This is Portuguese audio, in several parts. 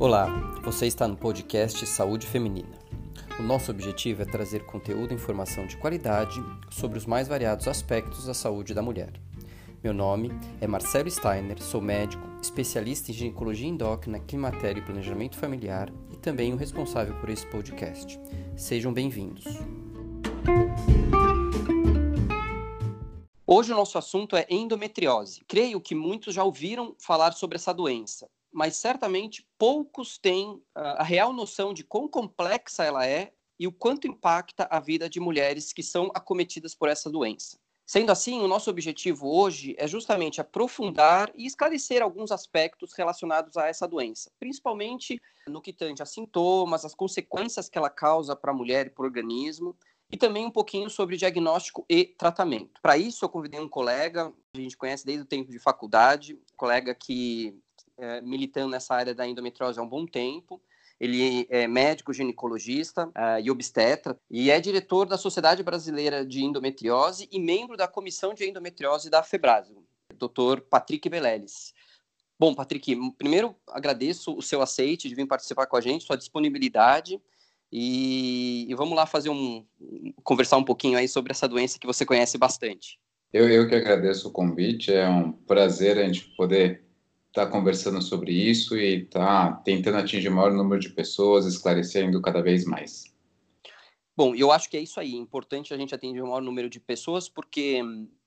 Olá, você está no podcast Saúde Feminina. O nosso objetivo é trazer conteúdo e informação de qualidade sobre os mais variados aspectos da saúde da mulher. Meu nome é Marcelo Steiner, sou médico, especialista em ginecologia endócrina, climatério e planejamento familiar e também o responsável por esse podcast. Sejam bem-vindos. Hoje o nosso assunto é endometriose. Creio que muitos já ouviram falar sobre essa doença mas certamente poucos têm a real noção de quão complexa ela é e o quanto impacta a vida de mulheres que são acometidas por essa doença. Sendo assim, o nosso objetivo hoje é justamente aprofundar e esclarecer alguns aspectos relacionados a essa doença, principalmente no que tange a sintomas, as consequências que ela causa para a mulher e para o organismo, e também um pouquinho sobre diagnóstico e tratamento. Para isso, eu convidei um colega, a gente conhece desde o tempo de faculdade, colega que é, militando nessa área da endometriose há um bom tempo. Ele é médico ginecologista uh, e obstetra e é diretor da Sociedade Brasileira de Endometriose e membro da Comissão de Endometriose da FEBRASO, Dr. Patrick Beleles. Bom, Patrick, primeiro agradeço o seu aceite de vir participar com a gente, sua disponibilidade e, e vamos lá fazer um conversar um pouquinho aí sobre essa doença que você conhece bastante. Eu, eu que agradeço o convite, é um prazer a gente poder está conversando sobre isso e está tentando atingir o maior número de pessoas, esclarecendo cada vez mais. Bom, eu acho que é isso aí. É importante a gente atingir o maior número de pessoas, porque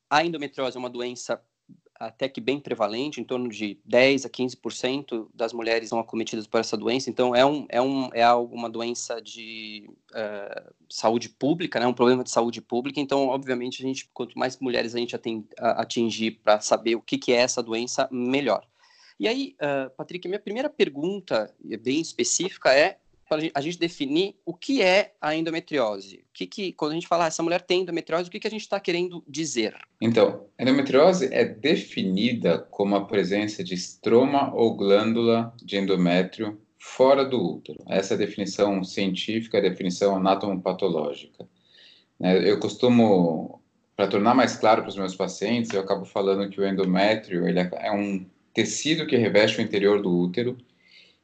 a endometriose é uma doença até que bem prevalente, em torno de 10 a 15% das mulheres são acometidas por essa doença, então é, um, é, um, é uma doença de uh, saúde pública, né, um problema de saúde pública, então, obviamente, a gente, quanto mais mulheres a gente atingir para saber o que, que é essa doença, melhor. E aí, uh, Patrick, minha primeira pergunta, bem específica, é para a gente definir o que é a endometriose. O que, que quando a gente fala ah, essa mulher tem endometriose, o que, que a gente está querendo dizer? Então, endometriose é definida como a presença de estroma ou glândula de endométrio fora do útero. Essa é a definição científica, a definição anatomopatológica. Né, eu costumo, para tornar mais claro para os meus pacientes, eu acabo falando que o endométrio ele é, é um tecido que reveste o interior do útero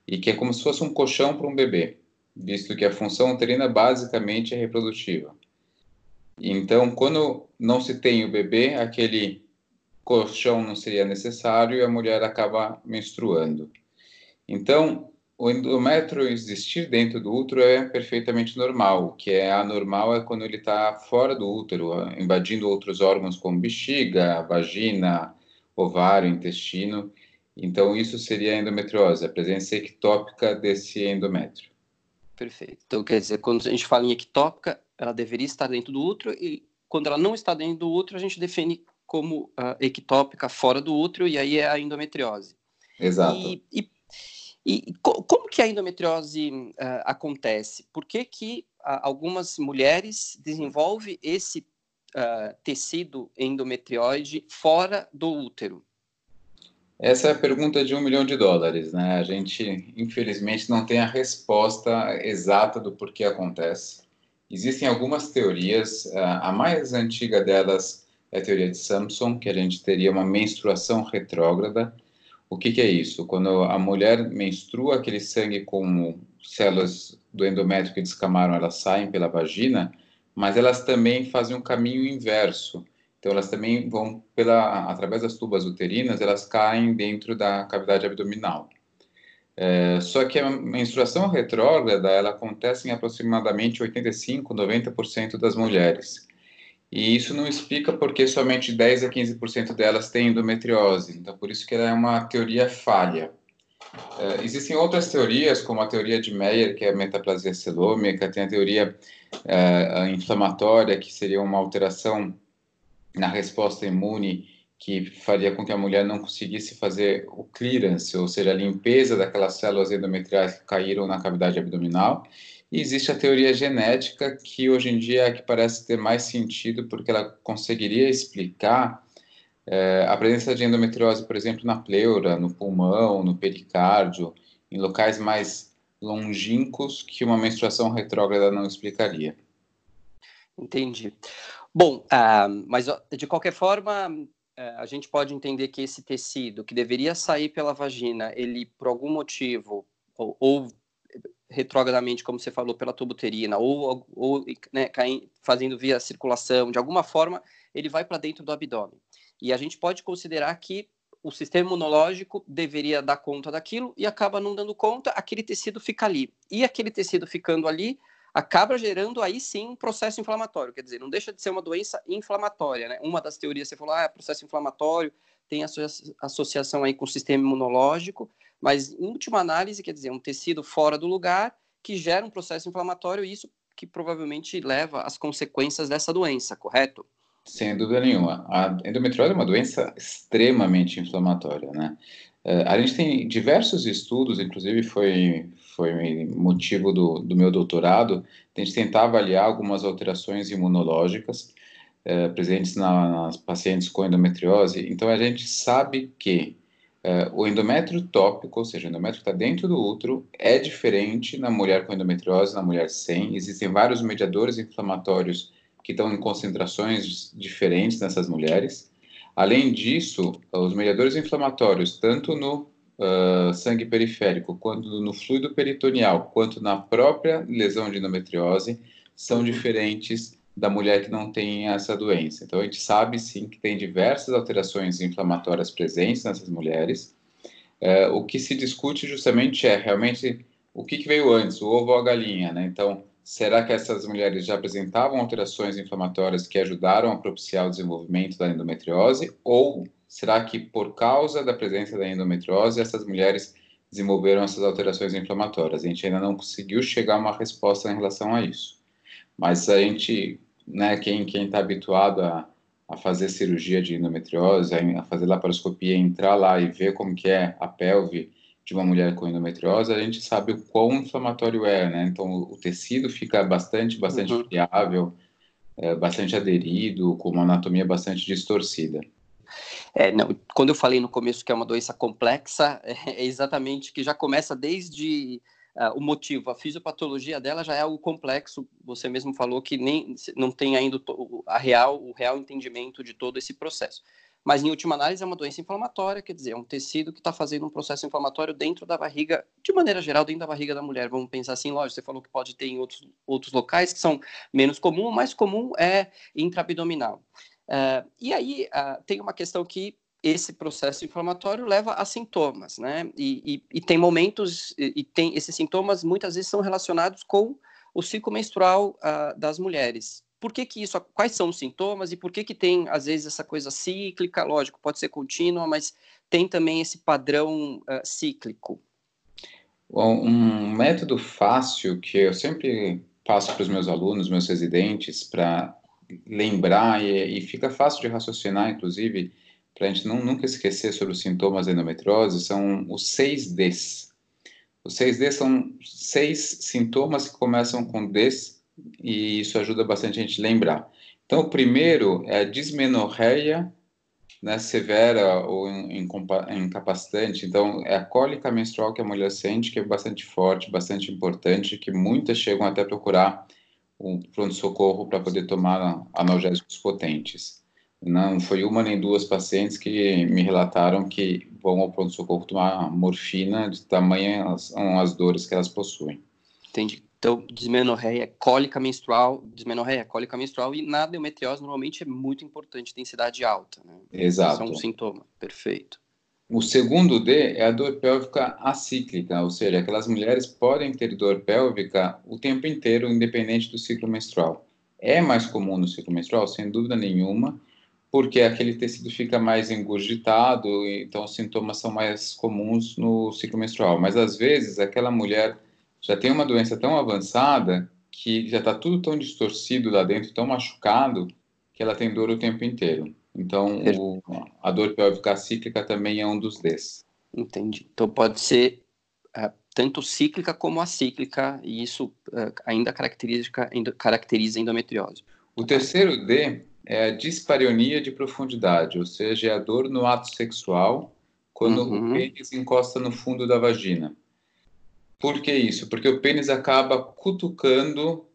e que é como se fosse um colchão para um bebê, visto que a função uterina basicamente é reprodutiva. Então, quando não se tem o bebê, aquele colchão não seria necessário e a mulher acaba menstruando. Então, o endométrio existir dentro do útero é perfeitamente normal. O que é anormal é quando ele está fora do útero, invadindo outros órgãos como bexiga, vagina, ovário, intestino. Então, isso seria a endometriose, a presença ectópica desse endométrio. Perfeito. Então, quer dizer, quando a gente fala em ectópica, ela deveria estar dentro do útero, e quando ela não está dentro do útero, a gente define como uh, ectópica fora do útero, e aí é a endometriose. Exato. E, e, e como que a endometriose uh, acontece? Por que, que uh, algumas mulheres desenvolvem esse tecido endometrioide fora do útero? Essa é a pergunta de um milhão de dólares, né? A gente, infelizmente, não tem a resposta exata do porquê acontece. Existem algumas teorias, a mais antiga delas é a teoria de Samson, que a gente teria uma menstruação retrógrada. O que, que é isso? Quando a mulher menstrua, aquele sangue com células do endométrio que descamaram, elas saem pela vagina, mas elas também fazem um caminho inverso então, elas também vão, pela, através das tubas uterinas, elas caem dentro da cavidade abdominal. É, só que a menstruação retrógrada, ela acontece em aproximadamente 85, 90% das mulheres. E isso não explica porque somente 10 a 15% delas têm endometriose. Então, por isso que ela é uma teoria falha. É, existem outras teorias, como a teoria de Meyer, que é a metaplasia celômica, tem a teoria é, inflamatória, que seria uma alteração na resposta imune que faria com que a mulher não conseguisse fazer o clearance, ou seja, a limpeza daquelas células endometriais que caíram na cavidade abdominal. E existe a teoria genética, que hoje em dia é que parece ter mais sentido, porque ela conseguiria explicar é, a presença de endometriose, por exemplo, na pleura, no pulmão, no pericárdio, em locais mais longínquos que uma menstruação retrógrada não explicaria. Entendi. Bom, uh, mas de qualquer forma, uh, a gente pode entender que esse tecido que deveria sair pela vagina, ele por algum motivo ou, ou retrogradamente, como você falou, pela tubuterina, ou, ou né, caindo, fazendo via circulação, de alguma forma, ele vai para dentro do abdômen. E a gente pode considerar que o sistema imunológico deveria dar conta daquilo e acaba não dando conta, aquele tecido fica ali. E aquele tecido ficando ali acaba gerando aí sim um processo inflamatório, quer dizer, não deixa de ser uma doença inflamatória, né? Uma das teorias você falou, ah, é processo inflamatório, tem associação aí com o sistema imunológico, mas em última análise, quer dizer, um tecido fora do lugar que gera um processo inflamatório, e isso que provavelmente leva às consequências dessa doença, correto? Sem dúvida nenhuma. A endometriose é uma doença extremamente inflamatória, né? É, a gente tem diversos estudos, inclusive foi, foi motivo do, do meu doutorado, a gente tentar avaliar algumas alterações imunológicas é, presentes na, nas pacientes com endometriose. Então, a gente sabe que é, o endométrio tópico, ou seja, o endométrio que está dentro do útero, é diferente na mulher com endometriose, na mulher sem. Existem vários mediadores inflamatórios que estão em concentrações diferentes nessas mulheres. Além disso, os mediadores inflamatórios, tanto no uh, sangue periférico, quanto no fluido peritoneal, quanto na própria lesão de endometriose, são diferentes da mulher que não tem essa doença. Então, a gente sabe sim que tem diversas alterações inflamatórias presentes nessas mulheres. Uh, o que se discute justamente é realmente o que, que veio antes, o ovo ou a galinha, né? Então, Será que essas mulheres já apresentavam alterações inflamatórias que ajudaram a propiciar o desenvolvimento da endometriose? Ou será que, por causa da presença da endometriose, essas mulheres desenvolveram essas alterações inflamatórias? A gente ainda não conseguiu chegar a uma resposta em relação a isso. Mas a gente, né, quem está habituado a, a fazer cirurgia de endometriose, a fazer laparoscopia, entrar lá e ver como que é a pelve de uma mulher com endometriose, a gente sabe o quão inflamatório é, né? Então, o tecido fica bastante, bastante uhum. friável, é, bastante aderido, com uma anatomia bastante distorcida. É, não, quando eu falei no começo que é uma doença complexa, é exatamente que já começa desde uh, o motivo, a fisiopatologia dela já é algo complexo. Você mesmo falou que nem não tem ainda a real, o real entendimento de todo esse processo mas em última análise é uma doença inflamatória, quer dizer, é um tecido que está fazendo um processo inflamatório dentro da barriga, de maneira geral, dentro da barriga da mulher. Vamos pensar assim, lógico, você falou que pode ter em outros, outros locais que são menos comum, o mais comum é intraabdominal. Uh, e aí uh, tem uma questão que esse processo inflamatório leva a sintomas, né? E, e, e tem momentos, e, e, tem esses sintomas muitas vezes são relacionados com o ciclo menstrual uh, das mulheres por que, que isso, quais são os sintomas e por que, que tem, às vezes, essa coisa cíclica, lógico, pode ser contínua, mas tem também esse padrão uh, cíclico? Bom, um método fácil que eu sempre passo para os meus alunos, meus residentes, para lembrar e, e, fica fácil de raciocinar, inclusive, para a gente não, nunca esquecer sobre os sintomas da endometriose, são os seis Ds. Os seis Ds são seis sintomas que começam com Ds e isso ajuda bastante a gente lembrar. Então, o primeiro é a dismenorreia né, severa ou incapacitante. Então, é a cólica menstrual que a mulher sente, que é bastante forte, bastante importante, que muitas chegam até procurar o pronto-socorro para poder tomar analgésicos potentes. Não foi uma nem duas pacientes que me relataram que vão ao pronto-socorro tomar morfina de tamanho são as dores que elas possuem. Entendi. Então, dismenorreia, cólica menstrual, dismenorreia, cólica menstrual e na endometriose normalmente é muito importante, densidade alta, né? Exato. Esse é um sintoma, perfeito. O segundo D é a dor pélvica acíclica, ou seja, aquelas mulheres podem ter dor pélvica o tempo inteiro, independente do ciclo menstrual. É mais comum no ciclo menstrual, sem dúvida nenhuma, porque aquele tecido fica mais engurgitado, então os sintomas são mais comuns no ciclo menstrual. Mas às vezes aquela mulher já tem uma doença tão avançada que já está tudo tão distorcido lá dentro, tão machucado, que ela tem dor o tempo inteiro. Então, o, a dor pélvica cíclica também é um dos desses. Entendi. Então, pode ser uh, tanto cíclica como acíclica, e isso uh, ainda caracteriza, caracteriza a endometriose. O terceiro D é a dispareunia de profundidade, ou seja, é a dor no ato sexual quando uhum. o pênis encosta no fundo da vagina. Por que isso? Porque o pênis acaba cutucando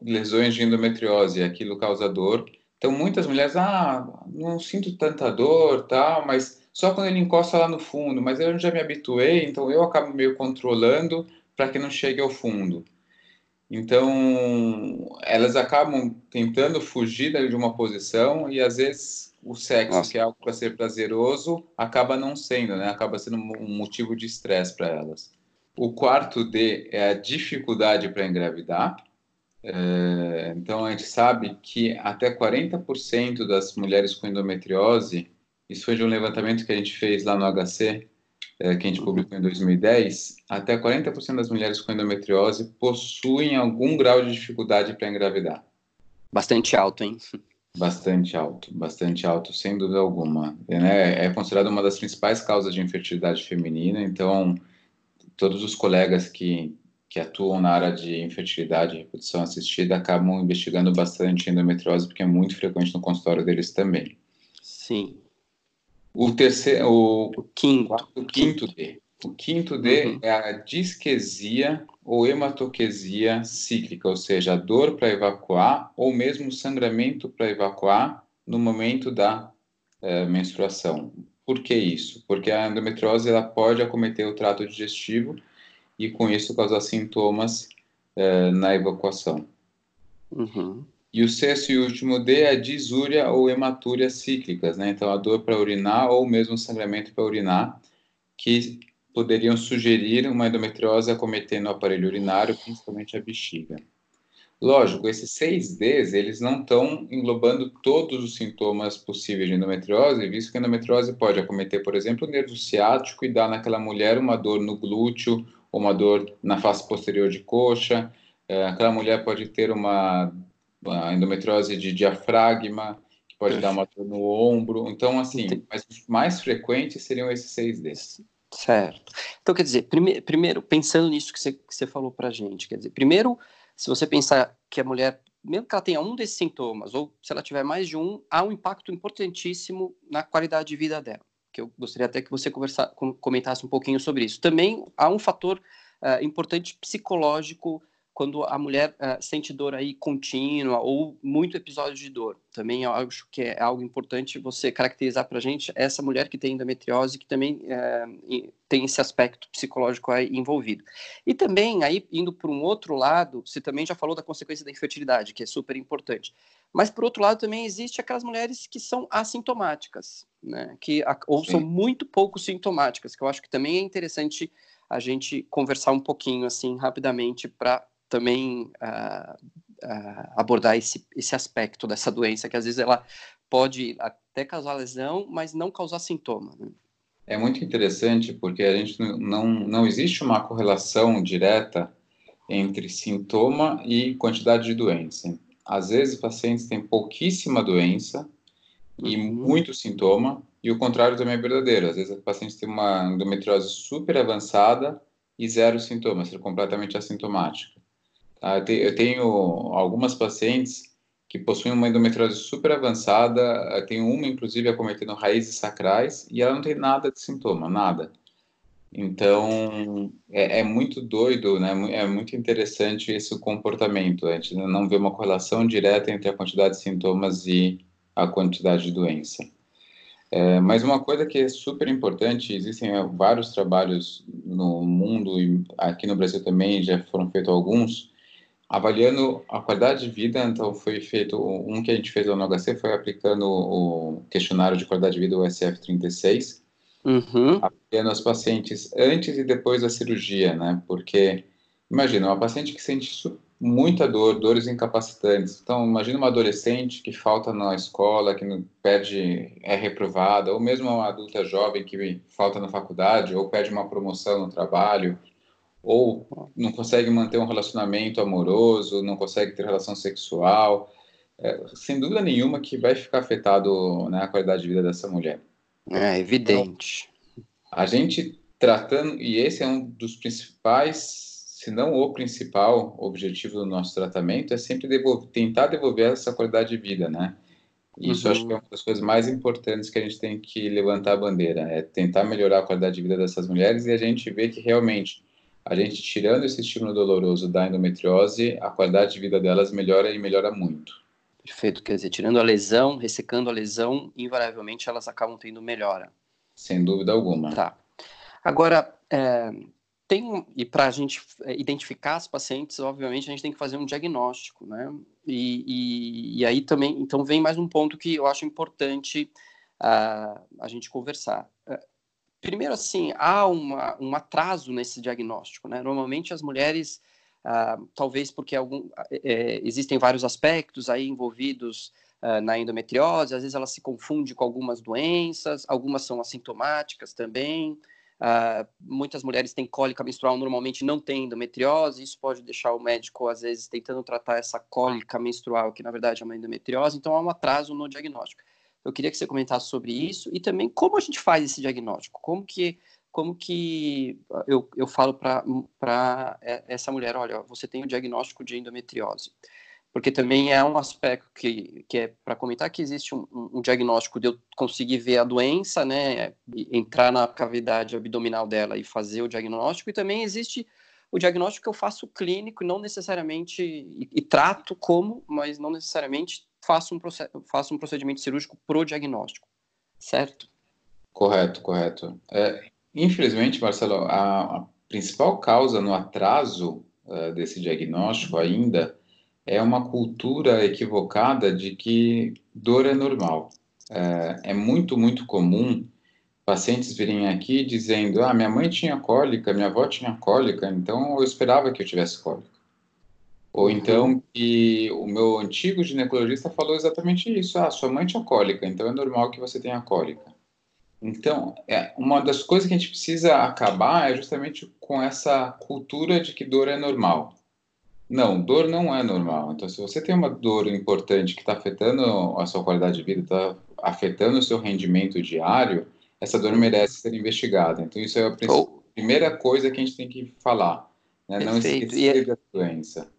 lesões de endometriose, aquilo causa dor. Então, muitas mulheres, ah, não sinto tanta dor, tal, mas só quando ele encosta lá no fundo, mas eu já me habituei, então eu acabo meio controlando, para que não chegue ao fundo. Então, elas acabam tentando fugir de uma posição e às vezes o sexo, Nossa. que é algo para ser prazeroso, acaba não sendo, né? Acaba sendo um motivo de estresse para elas. O quarto D é a dificuldade para engravidar. É, então, a gente sabe que até 40% das mulheres com endometriose, isso foi de um levantamento que a gente fez lá no HC, é, que a gente publicou em 2010, até 40% das mulheres com endometriose possuem algum grau de dificuldade para engravidar. Bastante alto, hein? Bastante alto, bastante alto, sem dúvida alguma. É, né? é considerado uma das principais causas de infertilidade feminina, então todos os colegas que, que atuam na área de infertilidade e reprodução assistida acabam investigando bastante endometriose, porque é muito frequente no consultório deles também. Sim. O terceiro, o, o quinto. o quinto D. O quinto D uhum. é a disquesia ou hematoquesia cíclica, ou seja, a dor para evacuar ou mesmo sangramento para evacuar no momento da é, menstruação. Por que isso? Porque a endometriose ela pode acometer o trato digestivo e com isso causar sintomas é, na evacuação. Uhum. E o sexto e último D é a disúria ou hematúria cíclicas, né? Então, a dor para urinar ou mesmo sangramento para urinar, que poderiam sugerir uma endometriose acometendo o aparelho urinário, principalmente a bexiga. Lógico, esses seis Ds, eles não estão englobando todos os sintomas possíveis de endometriose, visto que a endometriose pode acometer, por exemplo, o nervo ciático e dar naquela mulher uma dor no glúteo, ou uma dor na face posterior de coxa, é, aquela mulher pode ter uma a endometriose de diafragma, que pode dar uma dor no ombro. Então, assim, mas os mais frequentes seriam esses seis desses. Certo. Então, quer dizer, prime primeiro, pensando nisso que você, que você falou pra gente, quer dizer, primeiro, se você pensar que a mulher, mesmo que ela tenha um desses sintomas, ou se ela tiver mais de um, há um impacto importantíssimo na qualidade de vida dela. Que eu gostaria até que você conversa, comentasse um pouquinho sobre isso. Também há um fator uh, importante psicológico quando a mulher uh, sente dor aí contínua ou muito episódio de dor. Também eu acho que é algo importante você caracterizar para a gente essa mulher que tem endometriose, que também uh, tem esse aspecto psicológico aí envolvido. E também, aí indo para um outro lado, você também já falou da consequência da infertilidade, que é super importante. Mas, por outro lado, também existe aquelas mulheres que são assintomáticas, né? que, ou Sim. são muito pouco sintomáticas, que eu acho que também é interessante a gente conversar um pouquinho, assim, rapidamente, para também uh, uh, abordar esse, esse aspecto dessa doença, que às vezes ela pode até causar lesão, mas não causar sintoma. Né? É muito interessante porque a gente não, não existe uma correlação direta entre sintoma e quantidade de doença. Às vezes, pacientes têm pouquíssima doença e uhum. muito sintoma, e o contrário também é verdadeiro. Às vezes, o paciente tem uma endometriose super avançada e zero sintomas, ser completamente assintomática. Tá? Eu tenho algumas pacientes que possuem uma endometriose super avançada, tenho uma, inclusive, acometendo raízes sacrais, e ela não tem nada de sintoma, nada. Então, é, é, muito doido, né? É muito interessante esse comportamento. A gente não vê uma correlação direta entre a quantidade de sintomas e a quantidade de doença. É, mas uma coisa que é super importante, existem vários trabalhos no mundo e aqui no Brasil também já foram feitos alguns, avaliando a qualidade de vida, então foi feito, um que a gente fez lá no HC foi aplicando o questionário de qualidade de vida, o SF-36, uhum. avaliando as pacientes antes e depois da cirurgia, né, porque, imagina, uma paciente que sente muita dor, dores incapacitantes, então imagina uma adolescente que falta na escola, que perde, é reprovada, ou mesmo uma adulta jovem que falta na faculdade, ou perde uma promoção no trabalho, ou não consegue manter um relacionamento amoroso, não consegue ter relação sexual, é, sem dúvida nenhuma que vai ficar afetado né, a qualidade de vida dessa mulher. É evidente. Então, a gente tratando, e esse é um dos principais, se não o principal objetivo do nosso tratamento, é sempre devolver, tentar devolver essa qualidade de vida, né? Isso uhum. acho que é uma das coisas mais importantes que a gente tem que levantar a bandeira, é tentar melhorar a qualidade de vida dessas mulheres e a gente vê que realmente a gente tirando esse estímulo doloroso da endometriose, a qualidade de vida delas melhora e melhora muito. Perfeito, quer dizer, tirando a lesão, ressecando a lesão, invariavelmente elas acabam tendo melhora. Sem dúvida alguma. Tá. Agora, é, tem e para a gente é, identificar as pacientes, obviamente a gente tem que fazer um diagnóstico, né? E, e, e aí também, então vem mais um ponto que eu acho importante uh, a gente conversar. Primeiro, assim, há uma, um atraso nesse diagnóstico, né? Normalmente as mulheres, uh, talvez porque algum, é, existem vários aspectos aí envolvidos na endometriose, às vezes ela se confunde com algumas doenças, algumas são assintomáticas também. Muitas mulheres têm cólica menstrual, normalmente não têm endometriose, isso pode deixar o médico, às vezes, tentando tratar essa cólica menstrual, que na verdade é uma endometriose, então há um atraso no diagnóstico. Eu queria que você comentasse sobre isso e também como a gente faz esse diagnóstico, como que, como que eu, eu falo para essa mulher, olha, você tem o diagnóstico de endometriose. Porque também é um aspecto que, que é para comentar que existe um, um, diagnóstico de eu conseguir ver a doença, né, entrar na cavidade abdominal dela e fazer o diagnóstico, e também existe o diagnóstico que eu faço clínico, não necessariamente, e, e trato como, mas não necessariamente faço um, faço um procedimento cirúrgico pro diagnóstico, certo? Correto, correto. É, infelizmente, Marcelo, a, a, principal causa no atraso uh, desse diagnóstico ainda é uma cultura equivocada de que dor é normal. É, é, muito, muito comum pacientes virem aqui dizendo: Ah, minha mãe tinha cólica, minha avó tinha cólica, então eu esperava que eu tivesse cólica. Ou então que o meu antigo ginecologista falou exatamente isso: Ah, sua mãe tinha cólica, então é normal que você tenha cólica. Então, é, uma das coisas que a gente precisa acabar é justamente com essa cultura de que dor é normal. Não, dor não é normal. Então, se você tem uma dor importante que está afetando a sua qualidade de vida, está afetando o seu rendimento diário, essa dor merece ser investigada. Então, isso é a primeira coisa que a gente tem que falar. Né? Não esquecer é... da doença.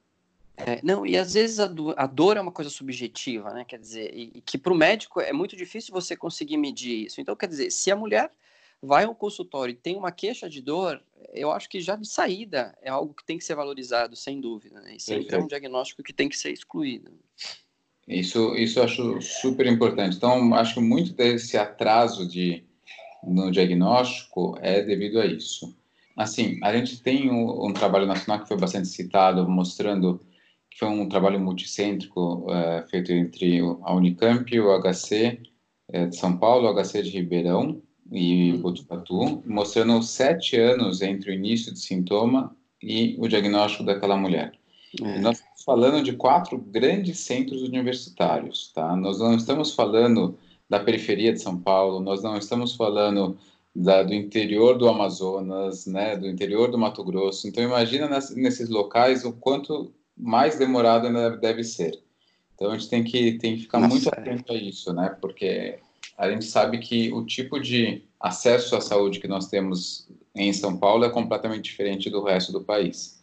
É, não, e às vezes a, do, a, dor é uma coisa subjetiva, né? Quer dizer, e, e que para o médico é muito difícil você conseguir medir isso. Então, quer dizer, se a mulher vai ao consultório e tem uma queixa de dor, eu acho que já de saída é algo que tem que ser valorizado, sem dúvida. Né? E sempre é um diagnóstico que tem que ser excluído. Isso, isso eu acho super importante. Então, acho que muito desse atraso de, no diagnóstico é devido a isso. Assim, a gente tem um, um trabalho nacional que foi bastante citado, mostrando que foi um trabalho multicêntrico é, feito entre a Unicamp, o HC é, de São Paulo, o HC de Ribeirão, e Botucatu, mostrando sete anos entre o início de sintoma e o diagnóstico daquela mulher. É. nós estamos falando de quatro grandes centros universitários, tá? Nós não estamos falando da periferia de São Paulo, nós não estamos falando da, do interior do Amazonas, né, do interior do Mato Grosso. Então imagina nas, nesses locais o quanto mais demorado ainda deve ser. Então a gente tem que, tem que ficar Nossa, muito atento a isso, né? Porque a gente sabe que o tipo de acesso à saúde que nós temos em São Paulo é completamente diferente do resto do país.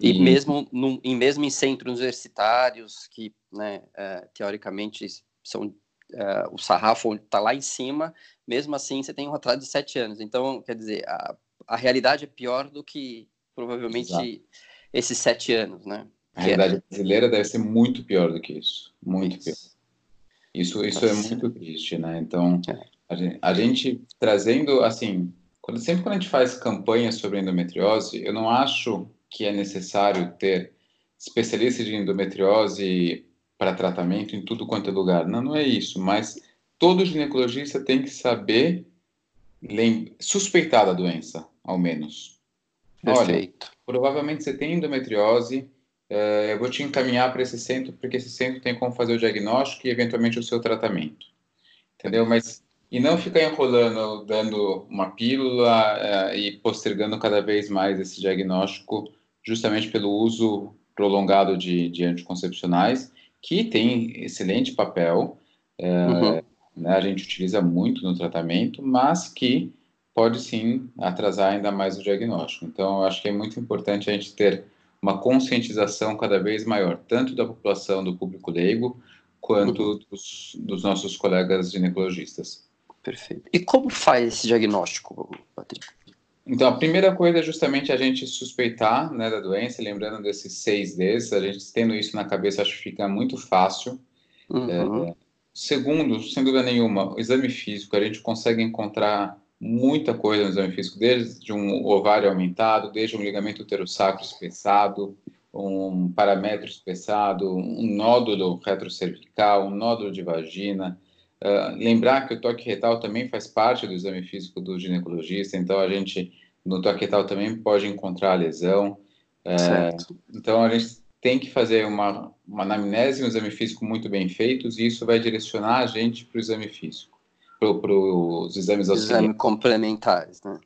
E, e mesmo, no, em, mesmo em centros universitários, que né, é, teoricamente são é, o sarrafo está lá em cima, mesmo assim você tem um atraso de sete anos. Então, quer dizer, a, a realidade é pior do que provavelmente Exato. Esses sete anos, né? A realidade é... brasileira deve ser muito pior do que isso, muito isso. pior. Isso, isso é muito triste, né? Então, é. a, gente, a gente, trazendo, assim, quando, sempre quando a gente faz campanhas sobre endometriose, eu não acho que é necessário ter especialistas de endometriose para tratamento em tudo quanto é lugar. Não, não é isso, mas todo ginecologista tem que saber suspeitar da doença, ao menos. Perfeito. Olha, provavelmente você tem endometriose, é, eu vou te encaminhar para esse centro, porque esse centro tem como fazer o diagnóstico e eventualmente o seu tratamento. Entendeu? Mas e não ficar enrolando, dando uma pílula é, e postergando cada vez mais esse diagnóstico, justamente pelo uso prolongado de, de anticoncepcionais, que tem excelente papel, é, uhum. né, a gente utiliza muito no tratamento, mas que pode sim atrasar ainda mais o diagnóstico. Então, eu acho que é muito importante a gente ter uma conscientização cada vez maior, tanto da população, do público leigo, quanto dos, dos, nossos colegas ginecologistas. Perfeito. E como faz esse diagnóstico, Patrick? Então, a primeira coisa é justamente a gente suspeitar né, da doença, lembrando desses seis Ds, a gente tendo isso na cabeça, acho que fica muito fácil. Uhum. É, segundo, sem dúvida nenhuma, o exame físico, a gente consegue encontrar muita coisa no exame físico, desde um ovário aumentado, desde um ligamento uterosacro espessado, um paramétrio espessado, um nódulo retrocervical, um nódulo de vagina. Uh, lembrar que o toque retal também faz parte do exame físico do ginecologista, então a gente no toque retal também pode encontrar a lesão. Uh, então a gente tem que fazer uma, uma anamnese e um exame físico muito bem feitos e isso vai direcionar a gente para o exame físico, para os exames auxiliares. Exames complementares, né?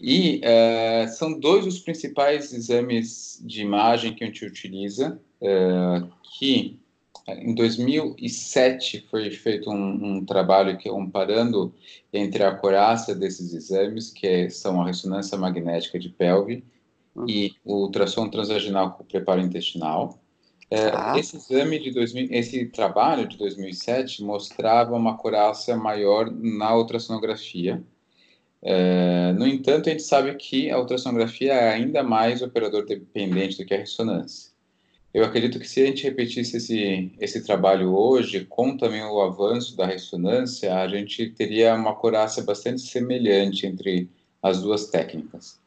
E é, são dois os principais exames de imagem que a gente utiliza, é, que em 2007 foi feito um, um, trabalho que comparando entre a acurácia desses exames, que é, são a ressonância magnética de pelve uhum. e o ultrassom transvaginal com preparo intestinal. É, ah. Esse exame de 2000, esse trabalho de 2007 mostrava uma acurácia maior na ultrassonografia, é, no entanto, a gente sabe que a ultrassonografia é ainda mais operador dependente do que a ressonância. Eu acredito que se a gente repetisse esse, esse trabalho hoje, com também o avanço da ressonância, a gente teria uma acurácia bastante semelhante entre as duas técnicas.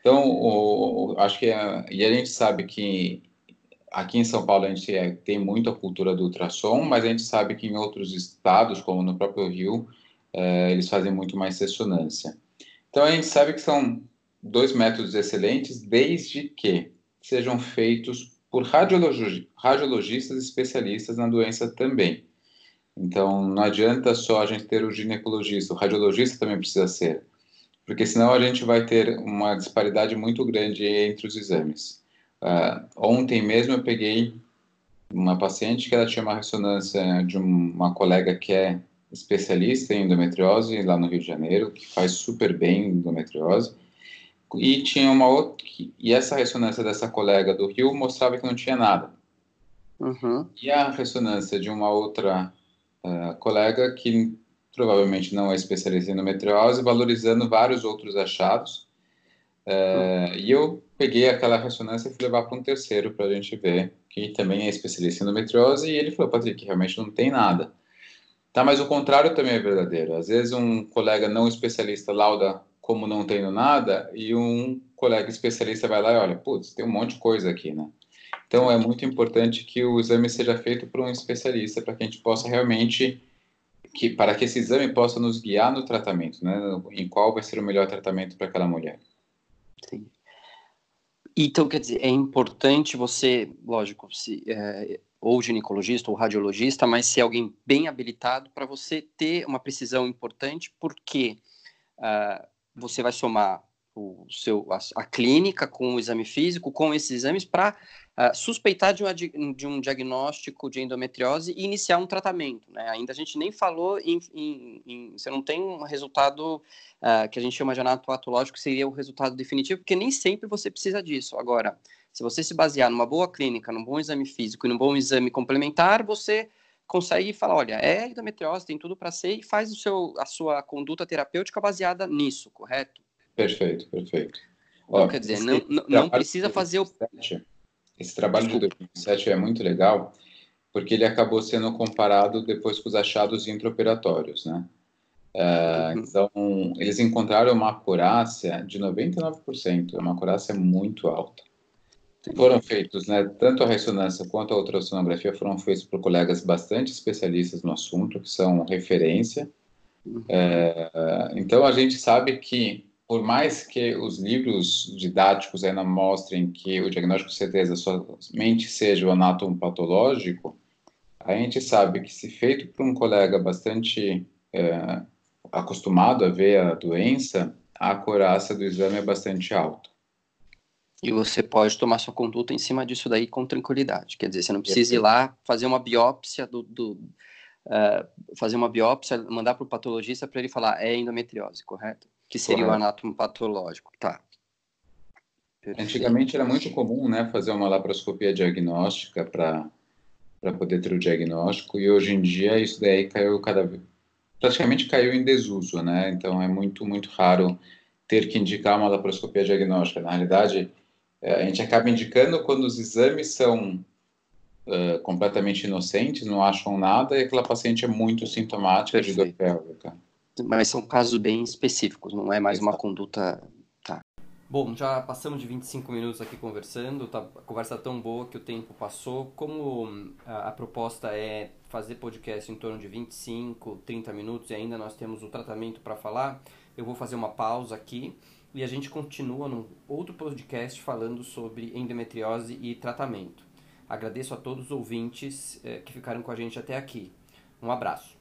Então, o, acho que é, e a gente sabe que aqui em São Paulo a gente é, tem muito a cultura do ultrassom, mas a gente sabe que em outros estados, como no próprio Rio, é, eles fazem muito mais ressonância. Então a gente sabe que são dois métodos excelentes, desde que sejam feitos por radiologi radiologistas especialistas na doença também. Então não adianta só a gente ter o ginecologista, o radiologista também precisa ser, porque senão a gente vai ter uma disparidade muito grande entre os exames. Uh, ontem mesmo eu peguei uma paciente que ela tinha uma ressonância de uma colega que é especialista em endometriose lá no Rio de Janeiro, que faz super bem endometriose. E tinha uma outra. E essa ressonância dessa colega do Rio mostrava que não tinha nada. Uhum. E a ressonância de uma outra uh, colega, que provavelmente não é especialista em endometriose, valorizando vários outros achados. Uhum. E eu peguei aquela ressonância e fui levar para um terceiro para a gente ver, que também é especialista em endometriose, e ele falou, Patrick, realmente não tem nada. Tá, mas o contrário também é verdadeiro. Às vezes um colega não especialista lauda como não tendo nada e um colega especialista vai lá e olha, putz, tem um monte de coisa aqui, né? Então é muito importante que o exame seja feito por um especialista para que a gente possa realmente que para que esse exame possa nos guiar no tratamento, né? Em qual vai ser o melhor tratamento para aquela mulher. Então, quer dizer, é importante você, lógico, se, é, ou ginecologista ou radiologista, mas ser alguém bem habilitado para você ter uma precisão importante, porque uh, você vai somar o seu, a, a, clínica com o exame físico, com esses exames, para uh, ah, suspeitar de, uma, de, um diagnóstico de endometriose e iniciar um tratamento. Né? Ainda a gente nem falou em, em, em Você não tem um resultado uh, que a gente chama de anatopatológico, seria o resultado definitivo, porque nem sempre você precisa disso. Agora, se você se basear numa boa clínica, num bom exame físico e num bom exame complementar, você consegue falar, olha, é endometriose, tem tudo para ser e faz o seu, a sua conduta terapêutica baseada nisso, correto? Perfeito, perfeito. Então, Ó, quer dizer, não, não precisa fazer o... Esse trabalho de 2007 é muito legal, porque ele acabou sendo comparado depois com os achados intraoperatórios, né? Uh, uhum. Então, eles encontraram uma acurácia de 99%, é uma acurácia muito alta foram feitos, né, tanto a ressonância quanto a ultrassonografia foram feitos por colegas bastante especialistas no assunto, que são referência. Uhum. É, então, a gente sabe que, por mais que os livros didáticos ainda mostrem que o diagnóstico de certeza somente seja o anátomo patológico, a gente sabe que, se feito por um colega bastante é, acostumado a ver a doença, a acurácia do exame é bastante alta. E você pode tomar sua conduta em cima disso daí com tranquilidade. Quer dizer, você não precisa ir lá fazer uma biópsia do, do uh, fazer uma biópsia, mandar para o patologista para ele falar é endometriose, correto? Que seria correto. o anátomo patológico, tá? Perfeito. Antigamente era muito comum, né, fazer uma laparoscopia diagnóstica para poder ter o diagnóstico e hoje em dia isso daí caiu cada vez praticamente caiu em desuso, né? Então é muito muito raro ter que indicar uma laparoscopia diagnóstica. Na realidade, é, a gente acaba indicando quando os exames são uh, completamente inocentes, não acham nada, e aquela paciente é muito sintomática Perfeito. de dor pélvica. Mas são casos bem específicos, não é mais uma conduta. Tá. Bom, já passamos de 25 minutos aqui conversando, tá, a conversa tão boa que o tempo passou. Como a, a proposta é fazer podcast em torno de 25, 30 minutos e ainda nós temos o tratamento para falar, eu vou fazer uma pausa aqui e a gente continua num outro podcast falando sobre endometriose e tratamento. Agradeço a todos os ouvintes eh, que ficaram com a gente até aqui. Um abraço.